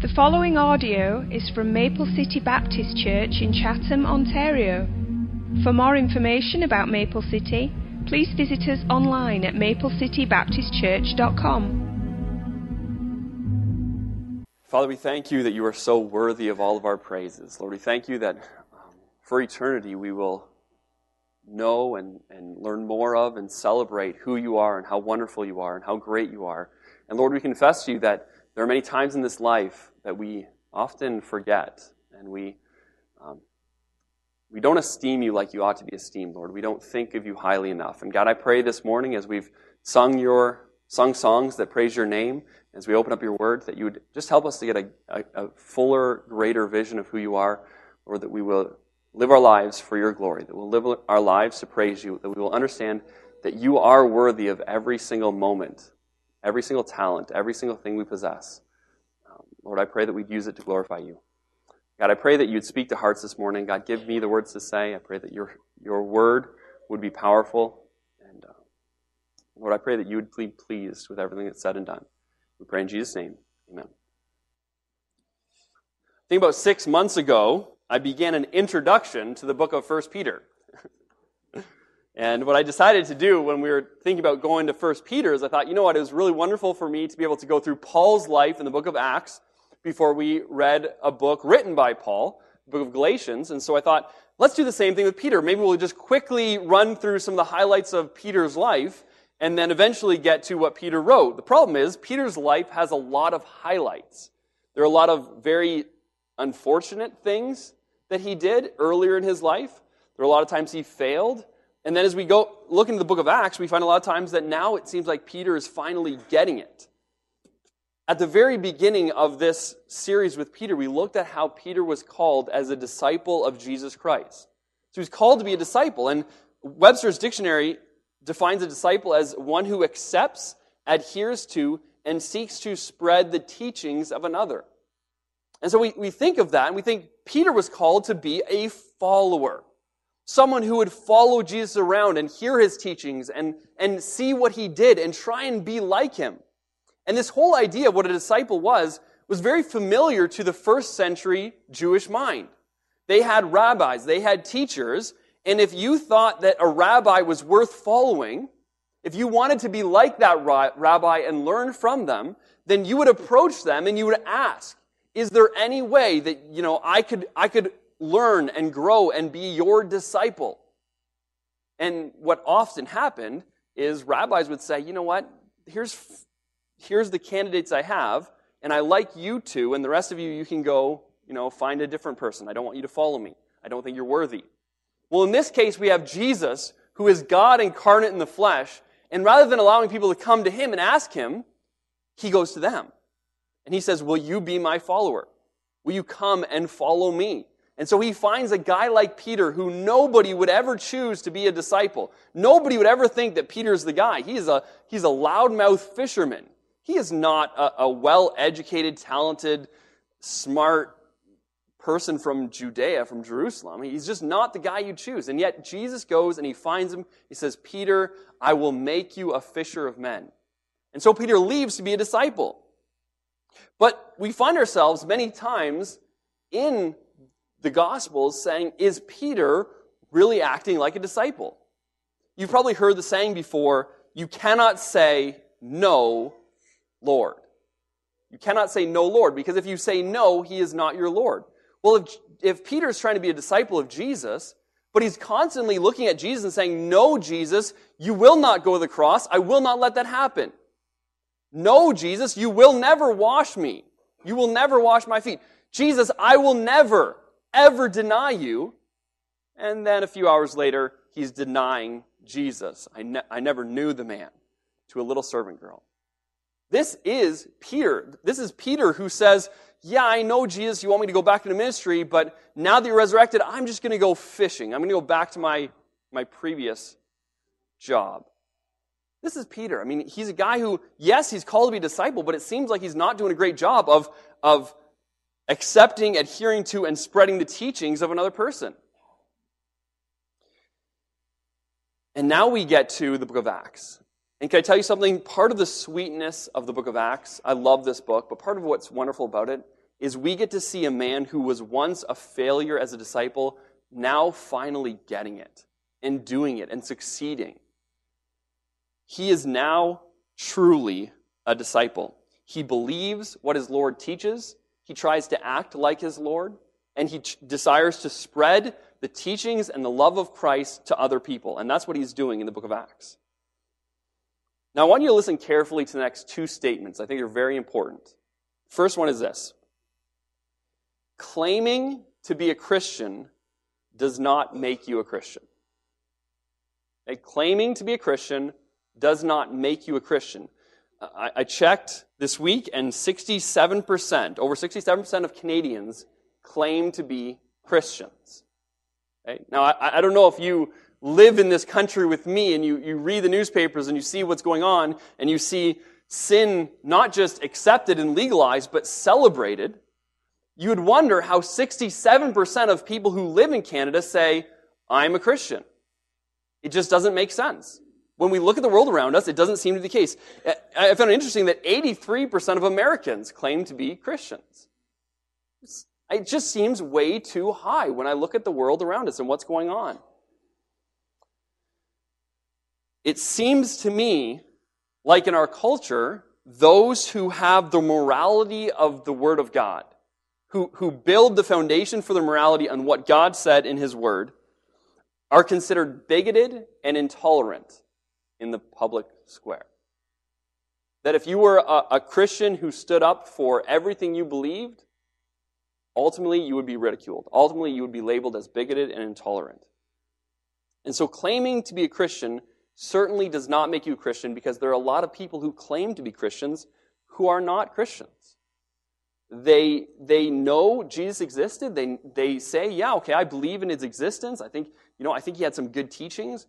The following audio is from Maple City Baptist Church in Chatham, Ontario. For more information about Maple City, please visit us online at maplecitybaptistchurch.com. Father, we thank you that you are so worthy of all of our praises. Lord, we thank you that um, for eternity we will know and, and learn more of and celebrate who you are and how wonderful you are and how great you are. And Lord, we confess to you that there are many times in this life that we often forget and we, um, we don't esteem you like you ought to be esteemed, Lord. We don't think of you highly enough. And God, I pray this morning as we've sung your sung songs that praise your name, as we open up your word, that you would just help us to get a, a, a fuller, greater vision of who you are, or that we will live our lives for your glory, that we'll live our lives to praise you, that we will understand that you are worthy of every single moment every single talent, every single thing we possess. Um, Lord, I pray that we'd use it to glorify you. God, I pray that you'd speak to hearts this morning. God, give me the words to say. I pray that your, your word would be powerful. And uh, Lord, I pray that you would be pleased with everything that's said and done. We pray in Jesus' name. Amen. I think about six months ago, I began an introduction to the book of 1 Peter. And what I decided to do when we were thinking about going to 1 Peter is I thought, you know what, it was really wonderful for me to be able to go through Paul's life in the book of Acts before we read a book written by Paul, the book of Galatians. And so I thought, let's do the same thing with Peter. Maybe we'll just quickly run through some of the highlights of Peter's life and then eventually get to what Peter wrote. The problem is, Peter's life has a lot of highlights. There are a lot of very unfortunate things that he did earlier in his life. There are a lot of times he failed. And then as we go look into the book of Acts, we find a lot of times that now it seems like Peter is finally getting it. At the very beginning of this series with Peter, we looked at how Peter was called as a disciple of Jesus Christ. So he's called to be a disciple. And Webster's dictionary defines a disciple as one who accepts, adheres to, and seeks to spread the teachings of another. And so we, we think of that and we think Peter was called to be a follower someone who would follow Jesus around and hear his teachings and, and see what he did and try and be like him. And this whole idea of what a disciple was was very familiar to the first century Jewish mind. They had rabbis, they had teachers, and if you thought that a rabbi was worth following, if you wanted to be like that rabbi and learn from them, then you would approach them and you would ask, is there any way that, you know, I could, I could learn and grow and be your disciple. And what often happened is rabbis would say, you know what, here's, here's the candidates I have, and I like you two, and the rest of you, you can go, you know, find a different person. I don't want you to follow me. I don't think you're worthy. Well, in this case, we have Jesus, who is God incarnate in the flesh, and rather than allowing people to come to him and ask him, he goes to them. And he says, Will you be my follower? Will you come and follow me? And so he finds a guy like Peter who nobody would ever choose to be a disciple. Nobody would ever think that Peter's the guy. He's a, he's a loudmouth fisherman. He is not a, a well educated, talented, smart person from Judea, from Jerusalem. He's just not the guy you choose. And yet Jesus goes and he finds him. He says, Peter, I will make you a fisher of men. And so Peter leaves to be a disciple. But we find ourselves many times in the Gospels saying, is Peter really acting like a disciple? You've probably heard the saying before, you cannot say, no, Lord. You cannot say, no, Lord, because if you say no, he is not your Lord. Well, if, if Peter's trying to be a disciple of Jesus, but he's constantly looking at Jesus and saying, no, Jesus, you will not go to the cross. I will not let that happen. No, Jesus, you will never wash me. You will never wash my feet. Jesus, I will never ever deny you. And then a few hours later, he's denying Jesus. I, ne- I never knew the man to a little servant girl. This is Peter. This is Peter who says, Yeah, I know, Jesus, you want me to go back into ministry, but now that you're resurrected, I'm just going to go fishing. I'm going to go back to my, my previous job. This is Peter. I mean, he's a guy who, yes, he's called to be a disciple, but it seems like he's not doing a great job of, of accepting, adhering to, and spreading the teachings of another person. And now we get to the book of Acts. And can I tell you something? Part of the sweetness of the book of Acts, I love this book, but part of what's wonderful about it is we get to see a man who was once a failure as a disciple now finally getting it and doing it and succeeding. He is now truly a disciple. He believes what his Lord teaches, he tries to act like his Lord, and he desires to spread the teachings and the love of Christ to other people. And that's what he's doing in the book of Acts. Now, I want you to listen carefully to the next two statements. I think they're very important. First one is this Claiming to be a Christian does not make you a Christian. Claiming to be a Christian does not make you a Christian. I, I checked this week, and 67%, over 67% of Canadians claim to be Christians. Okay? Now, I, I don't know if you live in this country with me and you, you read the newspapers and you see what's going on and you see sin not just accepted and legalized, but celebrated, you would wonder how 67% of people who live in Canada say, I'm a Christian. It just doesn't make sense. When we look at the world around us, it doesn't seem to be the case. I found it interesting that 83% of Americans claim to be Christians. It just seems way too high when I look at the world around us and what's going on. It seems to me like in our culture, those who have the morality of the Word of God, who, who build the foundation for their morality on what God said in His Word, are considered bigoted and intolerant in the public square. That if you were a, a Christian who stood up for everything you believed, ultimately you would be ridiculed. Ultimately, you would be labeled as bigoted and intolerant. And so claiming to be a Christian certainly does not make you a Christian because there are a lot of people who claim to be Christians who are not Christians. They, they know Jesus existed. They, they say, yeah, okay, I believe in his existence. I think, you know, I think he had some good teachings.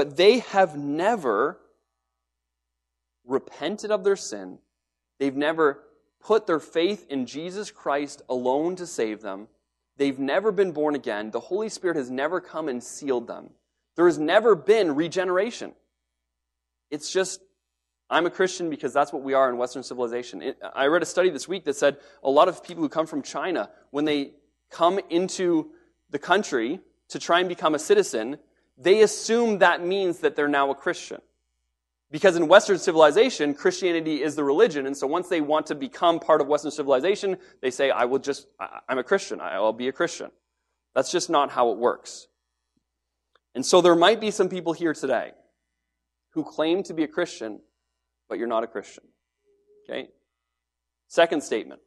But they have never repented of their sin. They've never put their faith in Jesus Christ alone to save them. They've never been born again. The Holy Spirit has never come and sealed them. There has never been regeneration. It's just, I'm a Christian because that's what we are in Western civilization. It, I read a study this week that said a lot of people who come from China, when they come into the country to try and become a citizen, they assume that means that they're now a Christian. Because in Western civilization, Christianity is the religion, and so once they want to become part of Western civilization, they say, I will just, I'm a Christian, I'll be a Christian. That's just not how it works. And so there might be some people here today who claim to be a Christian, but you're not a Christian. Okay? Second statement.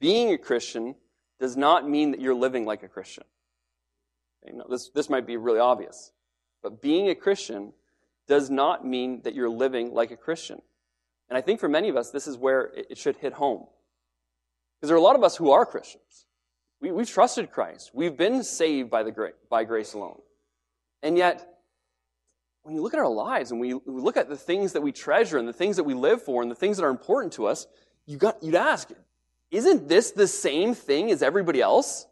Being a Christian does not mean that you're living like a Christian. Okay? No, this, this might be really obvious. But being a Christian does not mean that you're living like a Christian. And I think for many of us, this is where it should hit home. Because there are a lot of us who are Christians. We, we've trusted Christ. We've been saved by, the, by grace alone. And yet, when you look at our lives and we, we look at the things that we treasure and the things that we live for and the things that are important to us, you got, you'd ask, isn't this the same thing as everybody else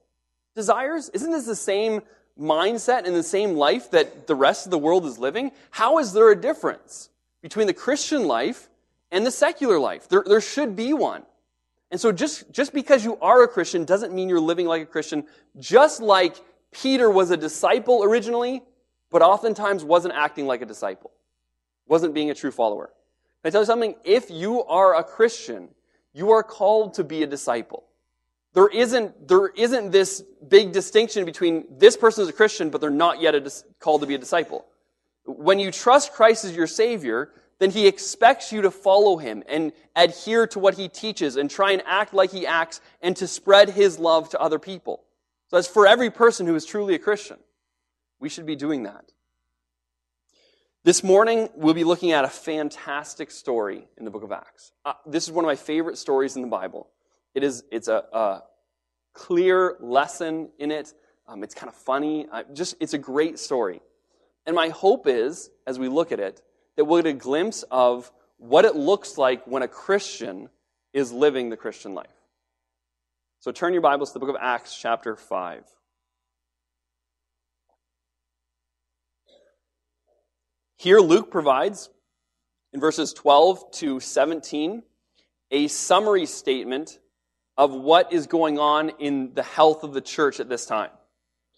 desires? Isn't this the same mindset and the same life that the rest of the world is living, how is there a difference between the Christian life and the secular life? There, there should be one. And so just, just because you are a Christian doesn't mean you're living like a Christian, just like Peter was a disciple originally, but oftentimes wasn't acting like a disciple, wasn't being a true follower. Can I tell you something? If you are a Christian, you are called to be a disciple. There isn't, there isn't this big distinction between this person is a Christian, but they're not yet a, called to be a disciple. When you trust Christ as your Savior, then He expects you to follow Him and adhere to what He teaches and try and act like He acts and to spread His love to other people. So that's for every person who is truly a Christian. We should be doing that. This morning, we'll be looking at a fantastic story in the book of Acts. Uh, this is one of my favorite stories in the Bible. It is, it's a, a clear lesson in it. Um, it's kind of funny. Uh, just, it's a great story. And my hope is, as we look at it, that we'll get a glimpse of what it looks like when a Christian is living the Christian life. So turn your Bibles to the book of Acts, chapter 5. Here, Luke provides, in verses 12 to 17, a summary statement of what is going on in the health of the church at this time.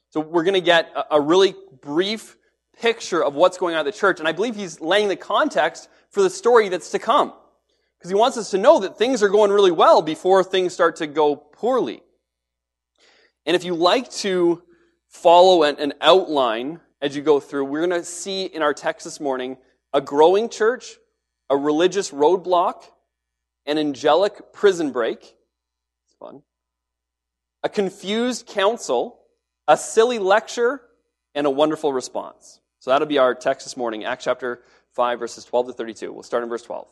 So we're going to get a, really brief picture of what's going on at the church, and I believe he's laying the context for the story that's to come. Because he wants us to know that things are going really well before things start to go poorly. And if you like to follow an, an outline as you go through, we're going to see in our text this morning a growing church, a religious roadblock, an angelic prison break. Fun. A confused council, a silly lecture, and a wonderful response. So that'll be our text this morning, Acts chapter 5, verses 12 to 32. We'll start in verse 12.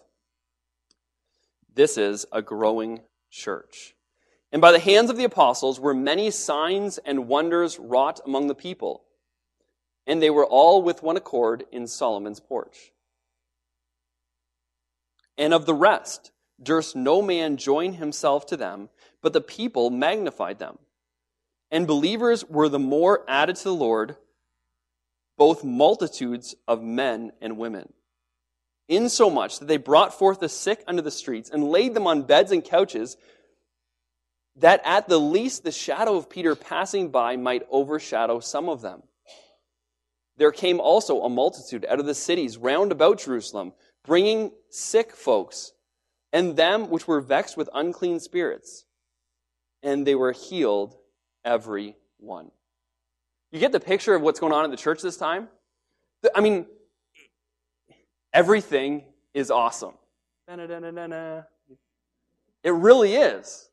This is a growing church. And by the hands of the apostles were many signs and wonders wrought among the people. And they were all with one accord in Solomon's porch. And of the rest durst no man join himself to them, but the people magnified them. And believers were the more added to the Lord, both multitudes of men and women insomuch that they brought forth the sick unto the streets and laid them on beds and couches, that at the least the shadow of Peter passing by might overshadow some of them. There came also a multitude out of the cities round about Jerusalem, bringing sick folks, and them which were vexed with unclean spirits, and they were healed every one. You get the picture of what's going on in the church this time? I mean, everything is awesome. It really is.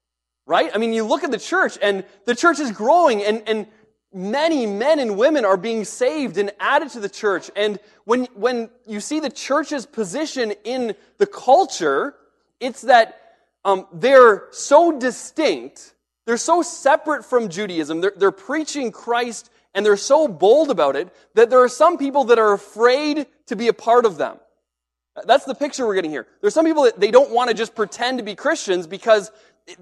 Right? I mean, you look at the church and the church is growing and, and many men and women are being saved and added to the church. And when, when you see the church's position in the culture, it's that um, they're so distinct, they're so separate from Judaism, they're, they're preaching Christ and they're so bold about it that there are some people that are afraid to be a part of them. That's the picture we're getting here. There's some people that they don't want to just pretend to be Christians because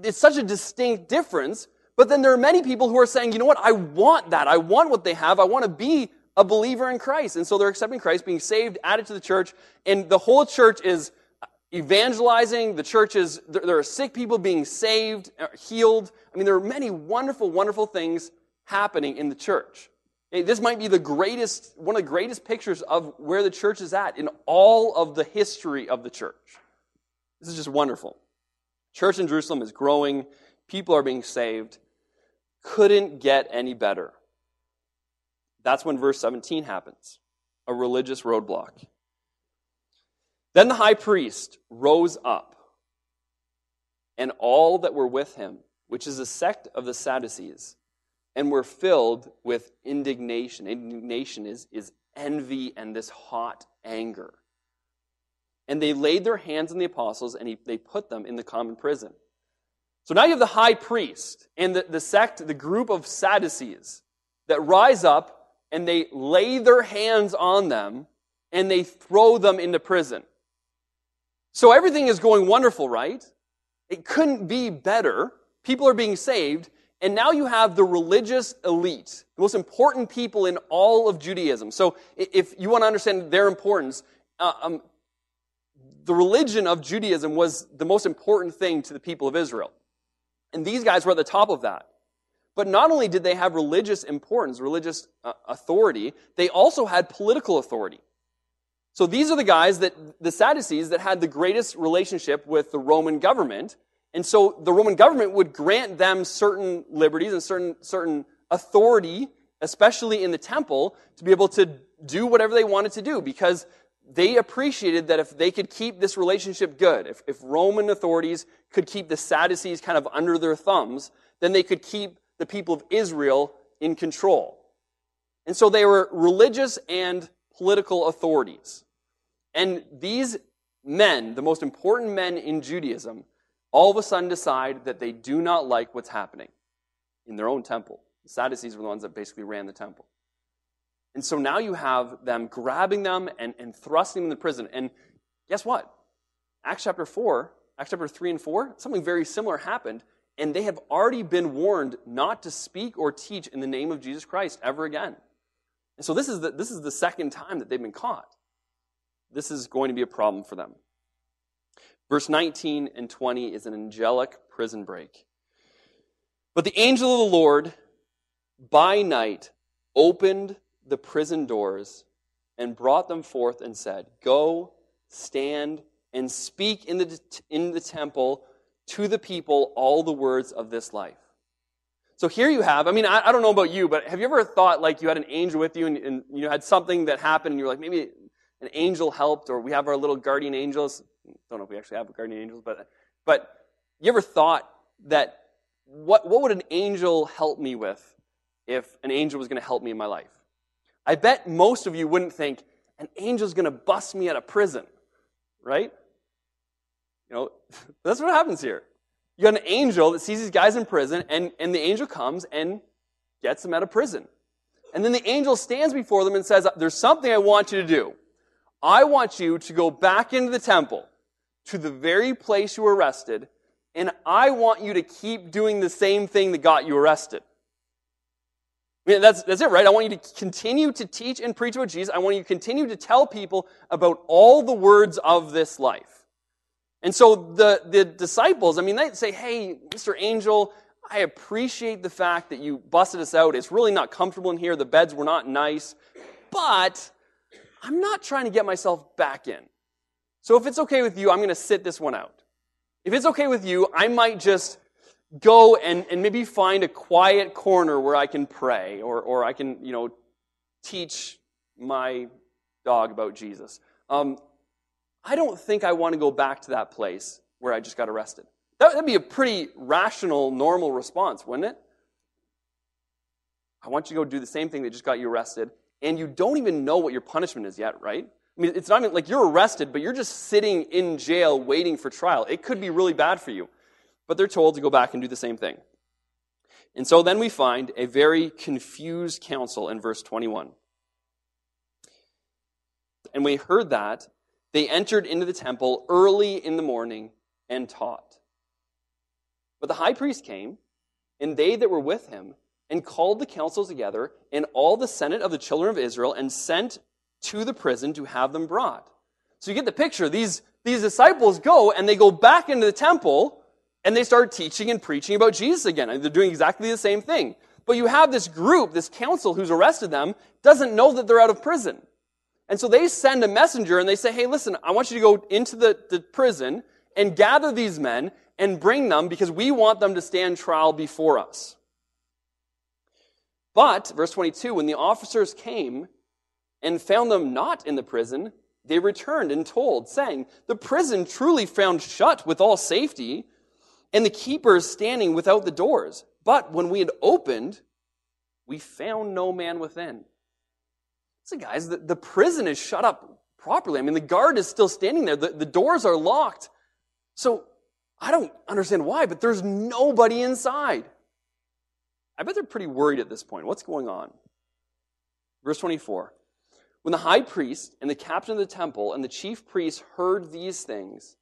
it's such a distinct difference. But then there are many people who are saying, you know what? I want that. I want what they have. I want to be a believer in Christ. And so they're accepting Christ, being saved, added to the church, and the whole church is evangelizing. The churches. there are sick people being saved, uh, healed. I mean, there are many wonderful, wonderful things happening in the church. This might be the greatest, one of the greatest pictures of where the church is at in all of the history of the church. This is just wonderful. Church in Jerusalem is growing. People are being saved. Couldn't get any better. That's when verse 17 happens a religious roadblock. Then the high priest rose up, and all that were with him, which is a sect of the Sadducees, and were filled with indignation. Indignation is, is envy and this hot anger. And they laid their hands on the apostles and he, they put them in the common prison. So now you have the high priest and the, the sect, the group of Sadducees that rise up and they lay their hands on them and they throw them into prison. So everything is going wonderful, right? It couldn't be better. People are being saved. And now you have the religious elite, the most important people in all of Judaism. So if you want to understand their importance, uh, um, the religion of Judaism was the most important thing to the people of Israel. And these guys were at the top of that. But not only did they have religious importance, religious uh, authority, they also had political authority. So these are the guys that, the Sadducees, that had the greatest relationship with the Roman government. And so the Roman government would grant them certain liberties and certain, certain authority, especially in the temple, to be able to do whatever they wanted to do because they appreciated that if they could keep this relationship good, if, if Roman authorities could keep the Sadducees kind of under their thumbs, then they could keep the people of Israel in control. And so they were religious and political authorities. And these men, the most important men in Judaism, all of a sudden decide that they do not like what's happening in their own temple. The Sadducees were the ones that basically ran the temple. And so now you have them grabbing them and, and thrusting them in the prison. And guess what? Acts chapter 4, Acts chapter 3 and 4, something very similar happened. And they have already been warned not to speak or teach in the name of Jesus Christ ever again. And so this is the, this is the second time that they've been caught. This is going to be a problem for them. Verse 19 and 20 is an angelic prison break. But the angel of the Lord by night opened the prison doors and brought them forth and said, Go, stand, and speak in the, in the temple to the people all the words of this life. So here you have, I mean, I, I don't know about you, but have you ever thought like you had an angel with you and, and you had something that happened and you're like, maybe an angel helped or we have our little guardian angels. Don't know if we actually have guardian angels, but, but you ever thought that what, what would an angel help me with if an angel was going to help me in my life? I bet most of you wouldn't think an angel's going to bust me out of prison, right? You know, that's what happens here. You got an angel that sees these guys in prison, and, and the angel comes and gets them out of prison. And then the angel stands before them and says, There's something I want you to do. I want you to go back into the temple, to the very place you were arrested, and I want you to keep doing the same thing that got you arrested. I mean, that's, that's it, right? I want you to continue to teach and preach about Jesus. I want you to continue to tell people about all the words of this life. And so the, the disciples, I mean, they say, hey, Mr. Angel, I appreciate the fact that you busted us out. It's really not comfortable in here. The beds were not nice. But I'm not trying to get myself back in. So if it's okay with you, I'm going to sit this one out. If it's okay with you, I might just go and, and maybe find a quiet corner where I can pray or, or I can, you know, teach my dog about Jesus. Um, I don't think I want to go back to that place where I just got arrested. That would be a pretty rational, normal response, wouldn't it? I want you to go do the same thing that just got you arrested, and you don't even know what your punishment is yet, right? I mean, it's not even like you're arrested, but you're just sitting in jail waiting for trial. It could be really bad for you. But they're told to go back and do the same thing. And so then we find a very confused council in verse 21. And we heard that they entered into the temple early in the morning and taught. But the high priest came, and they that were with him, and called the council together, and all the senate of the children of Israel, and sent to the prison to have them brought. So you get the picture. These, these disciples go and they go back into the temple and they start teaching and preaching about Jesus again. And they're doing exactly the same thing. But you have this group, this council who's arrested them, doesn't know that they're out of prison. And so they send a messenger and they say, hey, listen, I want you to go into the, the prison and gather these men and bring them because we want them to stand trial before us. But, verse 22, when the officers came and found them not in the prison, they returned and told, saying, The prison truly found shut with all safety, and the keepers standing without the doors. But when we had opened, we found no man within. So, guys, the, the prison is shut up properly. I mean, the guard is still standing there, the, the doors are locked. So, I don't understand why, but there's nobody inside. I bet they're pretty worried at this point. What's going on? Verse 24. When the high priest and the captain of the temple and the chief priests heard these things,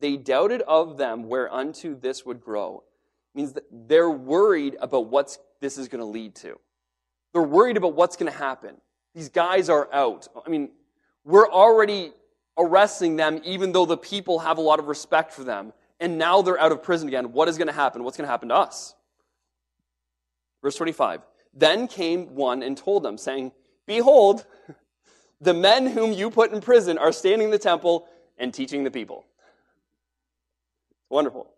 they doubted of them whereunto this would grow. It means that they're worried about what this is going to lead to. They're worried about what's going to happen. These guys are out. I mean, we're already arresting them even though the people have a lot of respect for them. And now they're out of prison again. What is going to happen? What's going to happen to us? Verse 25. Then came one and told them, saying, Behold, the men whom you put in prison are standing in the temple and teaching the people. Wonderful.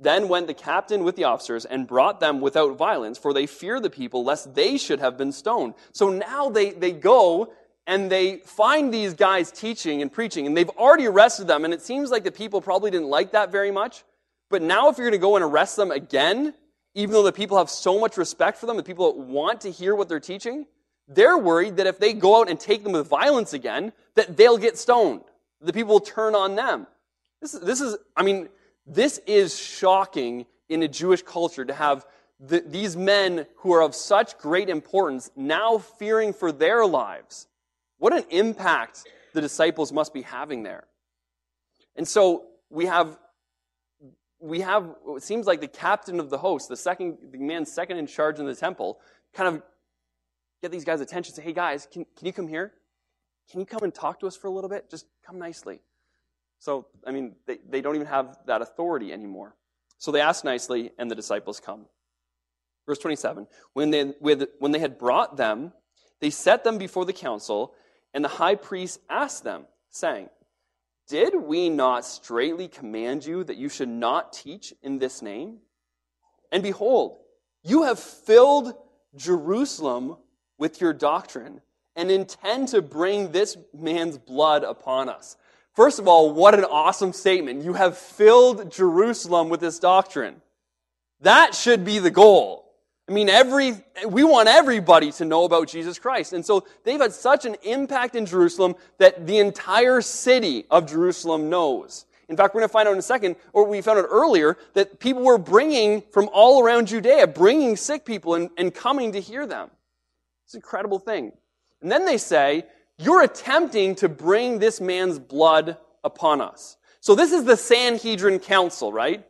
Then went the captain with the officers and brought them without violence, for they fear the people, lest they should have been stoned. So now they, they go and they find these guys teaching and preaching, and they've already arrested them, and it seems like the people probably didn't like that very much. But now, if you're going to go and arrest them again, even though the people have so much respect for them, the people want to hear what they're teaching, they're worried that if they go out and take them with violence again, that they'll get stoned. The people will turn on them. This, is this is, I mean, this is shocking in a Jewish culture to have the, these men who are of such great importance now fearing for their lives. What an impact the disciples must be having there. And so we have we have it seems like the captain of the host, the second the man second in charge in the temple, kind of get these guys' attention, say, hey guys, can, can you come here? Can you come and talk to us for a little bit? Just come nicely. So, I mean, they, they don't even have that authority anymore. So they ask nicely, and the disciples come. Verse 27 When they, when they had brought them, they set them before the council, and the high priest asked them, saying, Did we not straightly command you that you should not teach in this name? And behold, you have filled Jerusalem with your doctrine and intend to bring this man's blood upon us. First of all, what an awesome statement. You have filled Jerusalem with this doctrine. That should be the goal. I mean, every, we want everybody to know about Jesus Christ. And so they've had such an impact in Jerusalem that the entire city of Jerusalem knows. In fact, we're going to find out in a second, or we found out earlier, that people were bringing from all around Judea, bringing sick people and, and coming to hear them. It's an incredible thing. And then they say, You're attempting to bring this man's blood upon us. So this is the Sanhedrin Council, right?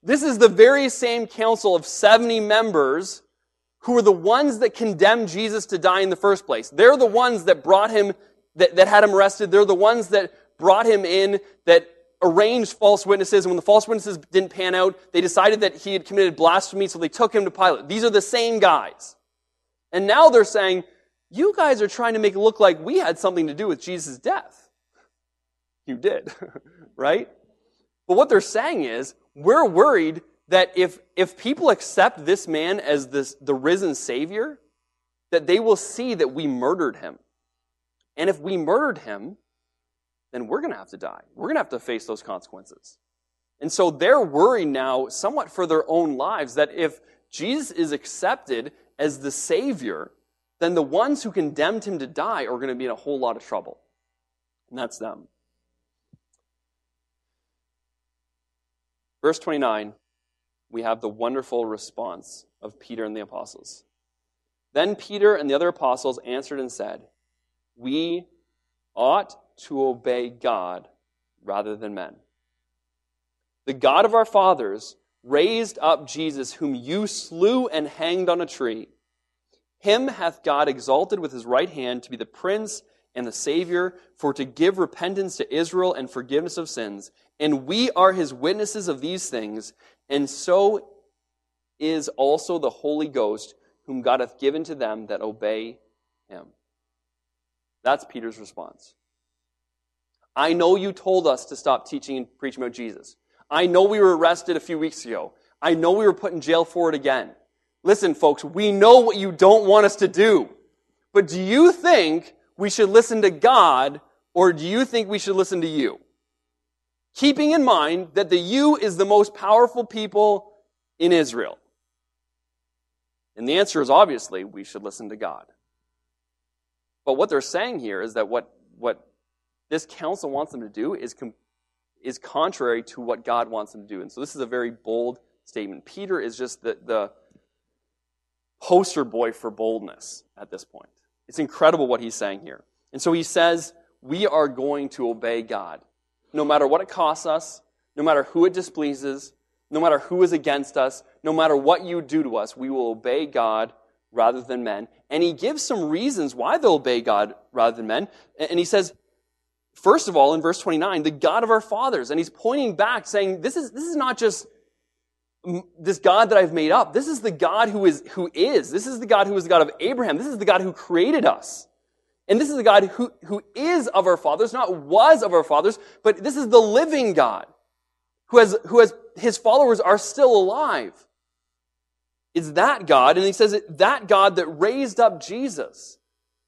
This is the very same council of 70 members who are the ones that condemned Jesus to die in the first place. They're the ones that brought him, that, that had him arrested. They're the ones that brought him in, that arranged false witnesses, and when the false witnesses didn't pan out, they decided that he had committed blasphemy, so they took him to Pilate. These are the same guys. And now they're saying, you guys are trying to make it look like we had something to do with Jesus' death. You did, right? But what they're saying is, we're worried that if, if people accept this man as this, the risen Savior, that they will see that we murdered him. And if we murdered him, then we're going to have to die. We're going to have to face those consequences. And so they're worried now, somewhat for their own lives, that if Jesus is accepted as the Savior, then the ones who condemned him to die are going to be in a whole lot of trouble. And that's them. Verse 29, we have the wonderful response of Peter and the apostles. Then Peter and the other apostles answered and said, We ought to obey God rather than men. The God of our fathers raised up Jesus, whom you slew and hanged on a tree. Him hath God exalted with his right hand to be the prince and the Savior, for to give repentance to Israel and forgiveness of sins. And we are his witnesses of these things, and so is also the Holy Ghost, whom God hath given to them that obey him. That's Peter's response. I know you told us to stop teaching and preaching about Jesus. I know we were arrested a few weeks ago. I know we were put in jail for it again. Listen, folks, we know what you don't want us to do. But do you think we should listen to God or do you think we should listen to you? Keeping in mind that the you is the most powerful people in Israel. And the answer is obviously we should listen to God. But what they're saying here is that what, what this council wants them to do is, com- is contrary to what God wants them to do. And so this is a very bold statement. Peter is just the, the poster boy for boldness at this point. It's incredible what he's saying here. And so he says, We are going to obey God, no matter what it costs us, no matter who it displeases, no matter who is against us, no matter what you do to us, we will obey God rather than men. And he gives some reasons why they'll obey God rather than men. And he says, First of all, in verse 29, the God of our fathers. And he's pointing back saying, this is, this is not just this God that I've made up. This is the God who is, who is. This is the God who is the God of Abraham. This is the God who created us. And this is the God who, who is of our fathers, not was of our fathers, but this is the living God who has, who has, his followers are still alive. It's that God, and he says it, that God that raised up Jesus.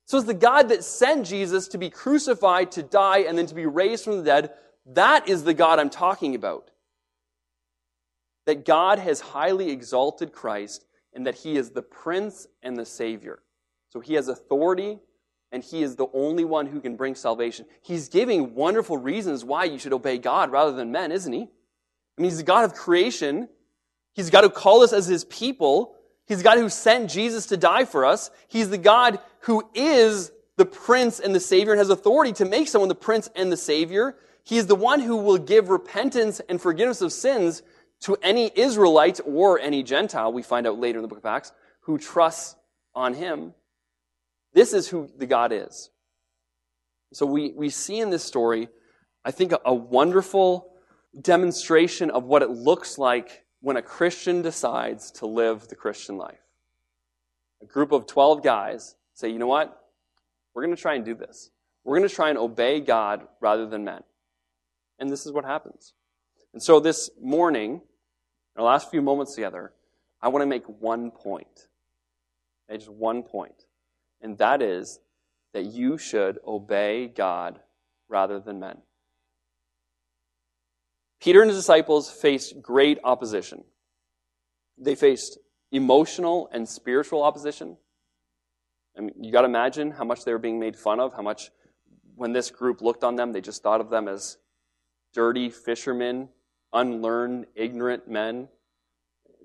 So it's the God that sent Jesus to be crucified, to die, and then to be raised from the dead. That is the God I'm talking about. That God has highly exalted Christ and that he is the prince and the savior. So he has authority and he is the only one who can bring salvation. He's giving wonderful reasons why you should obey God rather than men, isn't he? I mean, he's the God of creation. He's God who called us as his people. He's the God who sent Jesus to die for us. He's the God who is the prince and the savior and has authority to make someone the prince and the savior. He is the one who will give repentance and forgiveness of sins to any Israelite or any Gentile, we find out later in the book of Acts, who trusts on him. This is who the God is. So we, we see in this story, I think, a, a wonderful demonstration of what it looks like when a Christian decides to live the Christian life. A group of 12 guys say, you know what? We're going to try and do this. We're going to try and obey God rather than men. And this is what happens. And so this morning, our last few moments together, I want to make one point. Okay, just one point. And that is that you should obey God rather than men. Peter and his disciples faced great opposition. They faced emotional and spiritual opposition. I mean, you got to imagine how much they were being made fun of, how much when this group looked on them, they just thought of them as dirty fishermen, unlearned, ignorant men.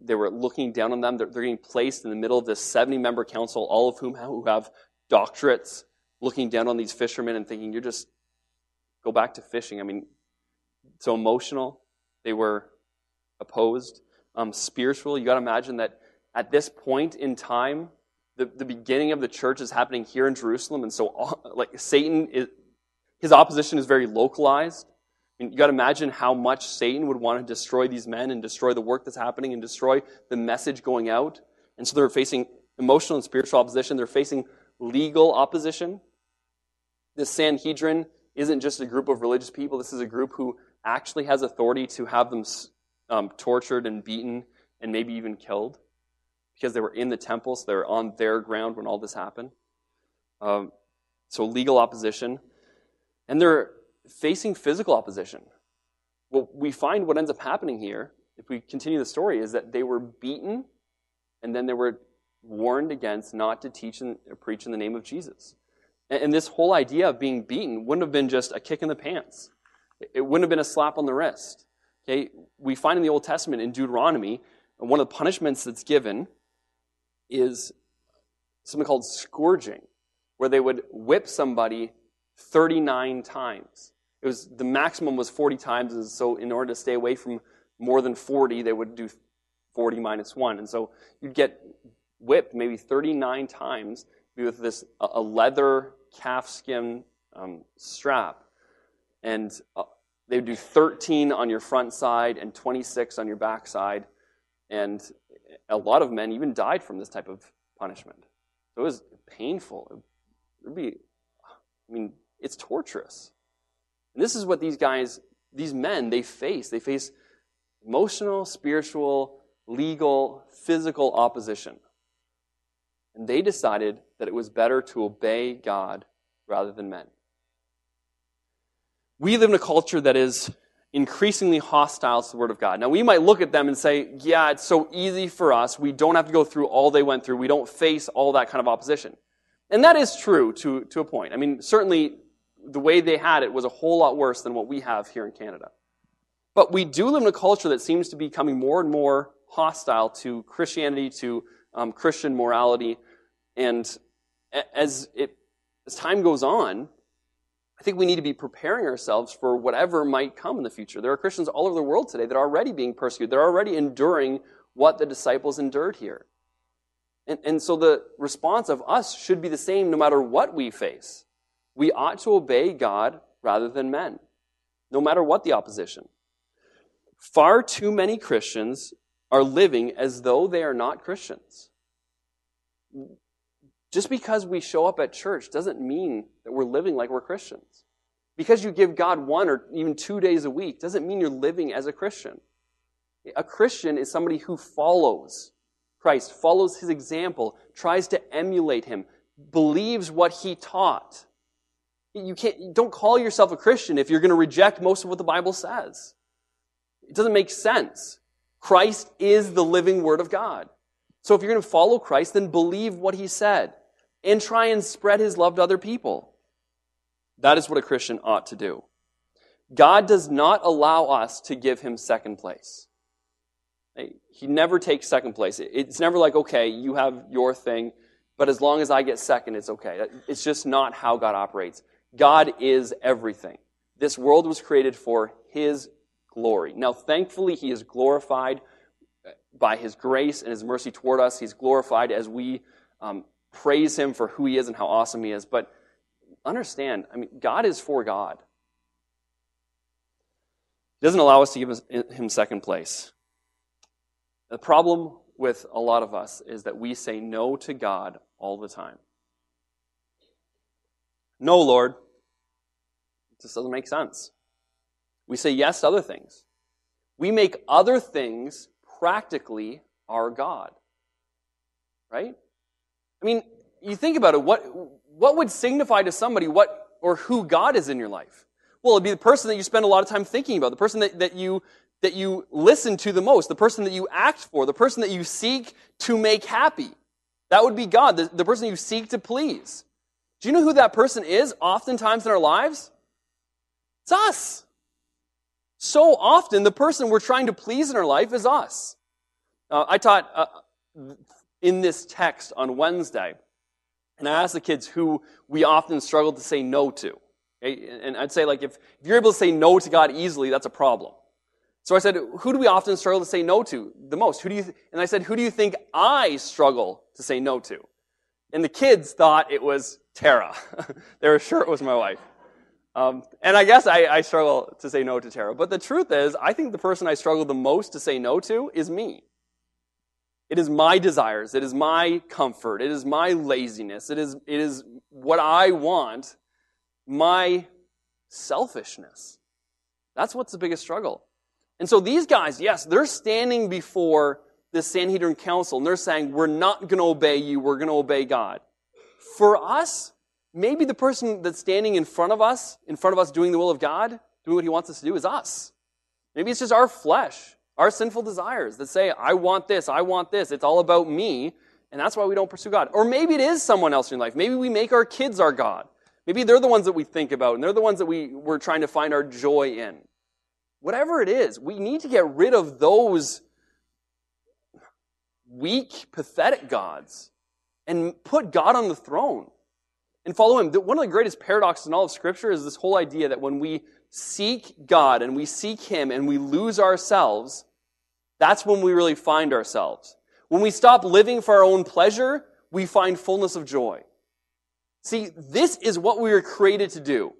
They were looking down on them. They're, they're getting placed in the middle of this 70 member council, all of whom who have doctorates, looking down on these fishermen and thinking, you're just, go back to fishing. I mean, so emotional. They were opposed. Um, spiritual, you got to imagine that at this point in time, the, the beginning of the church is happening here in Jerusalem, and so all, like Satan is, his opposition is very localized. You got to imagine how much Satan would want to destroy these men and destroy the work that's happening and destroy the message going out. And so they're facing emotional and spiritual opposition. They're facing legal opposition. The Sanhedrin isn't just a group of religious people. This is a group who actually has authority to have them um, tortured and beaten and maybe even killed because they were in the temple, so they were on their ground when all this happened. Um, so legal opposition. And they're facing physical opposition. Well, we find what ends up happening here, if we continue the story, is that they were beaten and then they were warned against not to teach and preach in the name of Jesus. And, and this whole idea of being beaten wouldn't have been just a kick in the pants. It wouldn't have been a slap on the wrist. Okay? We find in the Old Testament in Deuteronomy, one of the punishments that's given is something called scourging, where they would whip somebody 39 times. It was the maximum was 40 times, so in order to stay away from more than 40, they would do 40 minus 1. And so you'd get whipped maybe 39 times with this a leather calfskin um, strap. And uh, they would do 13 on your front side and 26 on your back side. And a lot of men even died from this type of punishment. So it was painful. It would be, I mean, it's torturous. And this is what these guys, these men, they face. They face emotional, spiritual, legal, physical opposition. And they decided that it was better to obey God rather than men. We live in a culture that is increasingly hostile to the Word of God. Now, we might look at them and say, yeah, it's so easy for us. We don't have to go through all they went through. We don't face all that kind of opposition. And that is true to, to a point. I mean, certainly the way they had it was a whole lot worse than what we have here in Canada. But we do live in a culture that seems to be becoming more and more hostile to Christianity, to um, Christian morality. And as, it, as time goes on, I think we need to be preparing ourselves for whatever might come in the future. There are Christians all over the world today that are already being persecuted. They're already enduring what the disciples endured here. And, and so the response of us should be the same no matter what we face. We ought to obey God rather than men, no matter what the opposition. Far too many Christians are living as though they are not Christians. Just because we show up at church doesn't mean that we're living like we're Christians. Because you give God one or even two days a week doesn't mean you're living as a Christian. A Christian is somebody who follows Christ, follows his example, tries to emulate him, believes what he taught. You can't, don't call yourself a Christian if you're going to reject most of what the Bible says. It doesn't make sense. Christ is the living Word of God. So if you're going to follow Christ, then believe what He said and try and spread His love to other people. That is what a Christian ought to do. God does not allow us to give Him second place. He never takes second place. It's never like, okay, you have your thing, but as long as I get second, it's okay. It's just not how God operates. God is everything. This world was created for His glory. Now, thankfully, He is glorified by His grace and His mercy toward us. He's glorified as we um, praise Him for who He is and how awesome He is. But understand, I mean, God is for God. He doesn't allow us to give Him second place. The problem with a lot of us is that we say no to God all the time. No, Lord. It just doesn't make sense. We say yes to other things. We make other things practically our God. Right? I mean, you think about it, what, what would signify to somebody what or who God is in your life? Well, it'd be the person that you spend a lot of time thinking about, the person that, that you that you listen to the most, the person that you act for, the person that you seek to make happy. That would be God, the, the person you seek to please. Do you know who that person is oftentimes in our lives? It's us. So often, the person we're trying to please in our life is us. Uh, I taught uh, in this text on Wednesday, and I asked the kids who we often struggle to say no to. Okay? And I'd say, like, if, if you're able to say no to God easily, that's a problem. So I said, who do we often struggle to say no to the most? Who do you, th-? and I said, who do you think I struggle to say no to? And the kids thought it was Tara. were sure was my wife. Um, and I guess I, I struggle to say no to Tara. But the truth is, I think the person I struggle the most to say no to is me. It is my desires. It is my comfort. It is my laziness. It is, it is what I want. My selfishness. That's what's the biggest struggle. And so these guys, yes, they're standing before the Sanhedrin council and they're saying, we're not going to obey you, we're going to obey God. For us, maybe the person that's standing in front of us, in front of us doing the will of God, doing what he wants us to do, is us. Maybe it's just our flesh, our sinful desires that say, I want this, I want this, it's all about me, and that's why we don't pursue God. Or maybe it is someone else in life. Maybe we make our kids our God. Maybe they're the ones that we think about, and they're the ones that we, we're trying to find our joy in. Whatever it is, we need to get rid of those weak, pathetic gods and put God on the throne and follow Him. One of the greatest paradoxes in all of Scripture is this whole idea that when we seek God and we seek Him and we lose ourselves, that's when we really find ourselves. When we stop living for our own pleasure, we find fullness of joy. See, this is what we were created to do.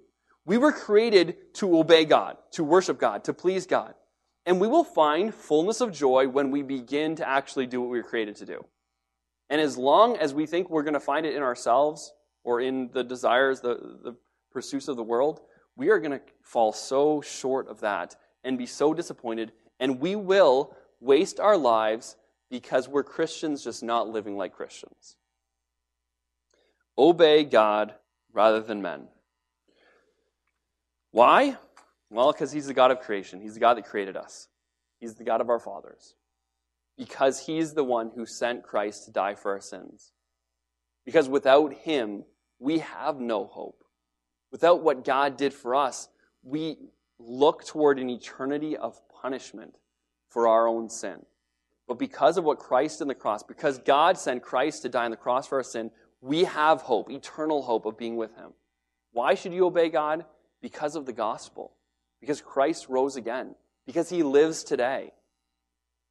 We were created to obey God, to worship God, to please God. And we will find fullness of joy when we begin to actually do what we were created to do. And as long as we think we're going to find it in ourselves or in the desires, the, the pursuits of the world, we are going to fall so short of that and be so disappointed. And we will waste our lives because we're Christians just not living like Christians. Obey God rather than men. Why? Well, because He's the God of creation. He's the God that created us. He's the God of our fathers. Because He's the one who sent Christ to die for our sins. Because without Him, we have no hope. Without what God did for us, we look toward an eternity of punishment for our own sin. But because of what Christ in the cross, because God sent Christ to die on the cross for our sin, we have hope, eternal hope of being with Him. Why should you obey God? Because of the gospel. Because Christ rose again. Because he lives today.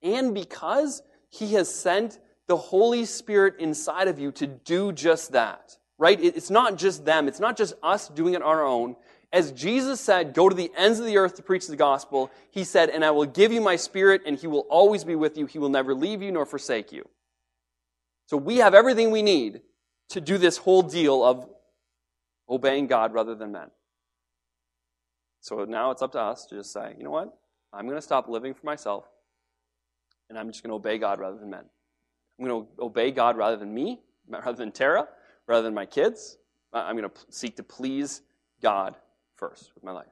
And because he has sent the Holy Spirit inside of you to do just that. Right? It's not just them. It's not just us doing it on our own. As Jesus said, go to the ends of the earth to preach the gospel, he said, and I will give you my spirit and he will always be with you. He will never leave you nor forsake you. So we have everything we need to do this whole deal of obeying God rather than men. So now it's up to us to just say, you know what? I'm going to stop living for myself, and I'm just going to obey God rather than men. I'm going to obey God rather than me, rather than Tara, rather than my kids. I'm going to seek to please God first with my life.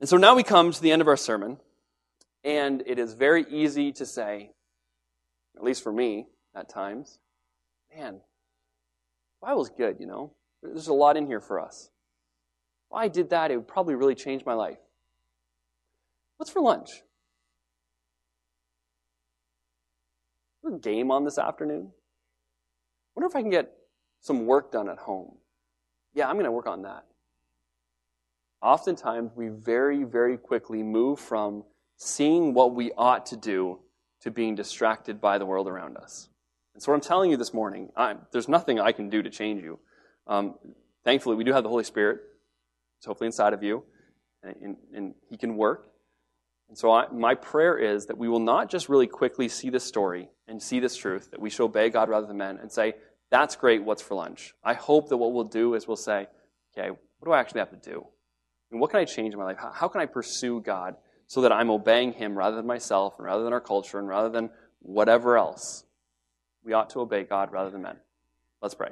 And so now we come to the end of our sermon, and it is very easy to say, at least for me at times, man, the Bible's good, you know. There's a lot in here for us. If I did that, it would probably really change my life. What's for lunch? Is a game on this afternoon? Wonder if I can get some work done at home. Yeah, I'm going to work on that. Oftentimes, we very, very quickly move from seeing what we ought to do to being distracted by the world around us. And so, what I'm telling you this morning, I'm, there's nothing I can do to change you. Um, thankfully, we do have the Holy Spirit. It's hopefully inside of you, and, and, and He can work. And so I, my prayer is that we will not just really quickly see this story and see this truth, that we should obey God rather than men and say, that's great, what's for lunch? I hope that what we'll do is we'll say, okay, what do I actually have to do? And what can I change in my life? How, how can I pursue God so that I'm obeying Him rather than myself and rather than our culture and rather than whatever else? We ought to obey God rather than men. Let's pray.